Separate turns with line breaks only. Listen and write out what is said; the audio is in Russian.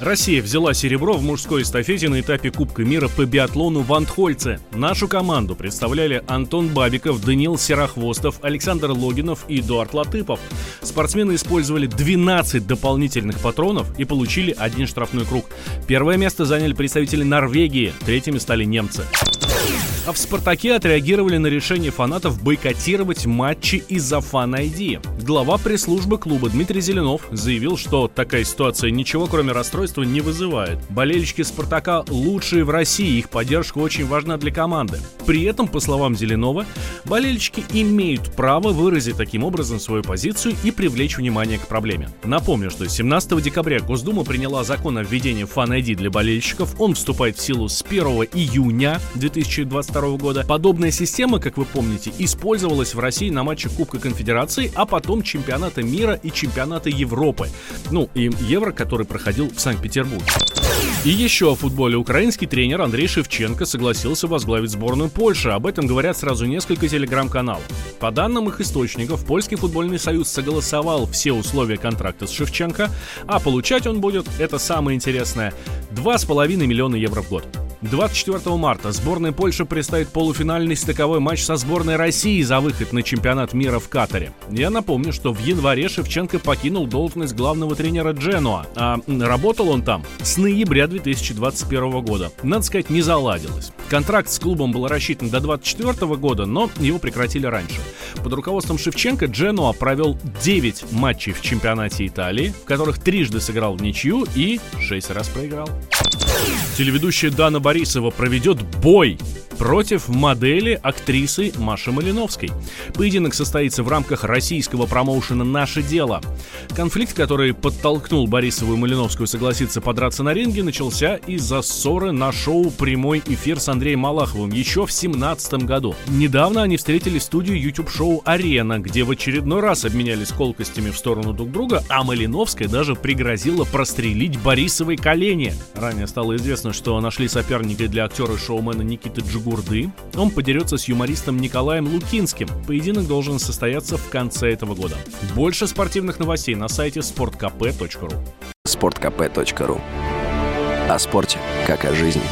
Россия взяла серебро в мужской эстафете на этапе Кубка мира по биатлону в Антхольце. Нашу команду представляли Антон Бабиков, Даниил Серохвостов, Александр Логинов и Эдуард Латыпов. Спортсмены использовали 12 дополнительных патронов и получили один штрафной круг. Первое место заняли представители Норвегии, третьими стали немцы. А в «Спартаке» отреагировали на решение фанатов бойкотировать матчи из-за фан-айди. Глава пресс-службы клуба Дмитрий Зеленов заявил, что такая ситуация ничего кроме расстройства не вызывает. Болельщики «Спартака» лучшие в России, их поддержка очень важна для команды. При этом, по словам Зеленова, болельщики имеют право выразить таким образом свою позицию и привлечь внимание к проблеме. Напомню, что 17 декабря Госдума приняла закон о введении фан-айди для болельщиков. Он вступает в силу с 1 июня 2020 2022 года. Подобная система, как вы помните, использовалась в России на матче Кубка Конфедерации, а потом чемпионата мира и чемпионата Европы. Ну, и Евро, который проходил в Санкт-Петербурге. И еще о футболе. Украинский тренер Андрей Шевченко согласился возглавить сборную Польши. Об этом говорят сразу несколько телеграм-каналов. По данным их источников, Польский футбольный союз согласовал все условия контракта с Шевченко, а получать он будет, это самое интересное, 2,5 миллиона евро в год. 24 марта сборная Польши предстоит полуфинальный стыковой матч со сборной России за выход на чемпионат мира в Катаре. Я напомню, что в январе Шевченко покинул должность главного тренера Дженуа, а работал он там с ноября 2021 года. Надо сказать, не заладилось. Контракт с клубом был рассчитан до 2024 года, но его прекратили раньше. Под руководством Шевченко Дженуа провел 9 матчей в чемпионате Италии, в которых трижды сыграл в ничью и 6 раз проиграл. Телеведущая Дана Борисова проведет бой против модели актрисы Маши Малиновской. Поединок состоится в рамках российского промоушена «Наше дело». Конфликт, который подтолкнул Борисову и Малиновскую согласиться подраться на ринге, начался из-за ссоры на шоу «Прямой эфир» с Андреем Малаховым еще в 2017 году. Недавно они встретились в студию YouTube-шоу «Арена», где в очередной раз обменялись колкостями в сторону друг друга, а Малиновская даже пригрозила прострелить Борисовой колени. Ранее стало известно, что нашли соперника для актера шоумена Никиты Джигу Гурды. Он подерется с юмористом Николаем Лукинским. Поединок должен состояться в конце этого года. Больше спортивных новостей на сайте sportkp.ru
sportkp.ru О спорте, как о жизни.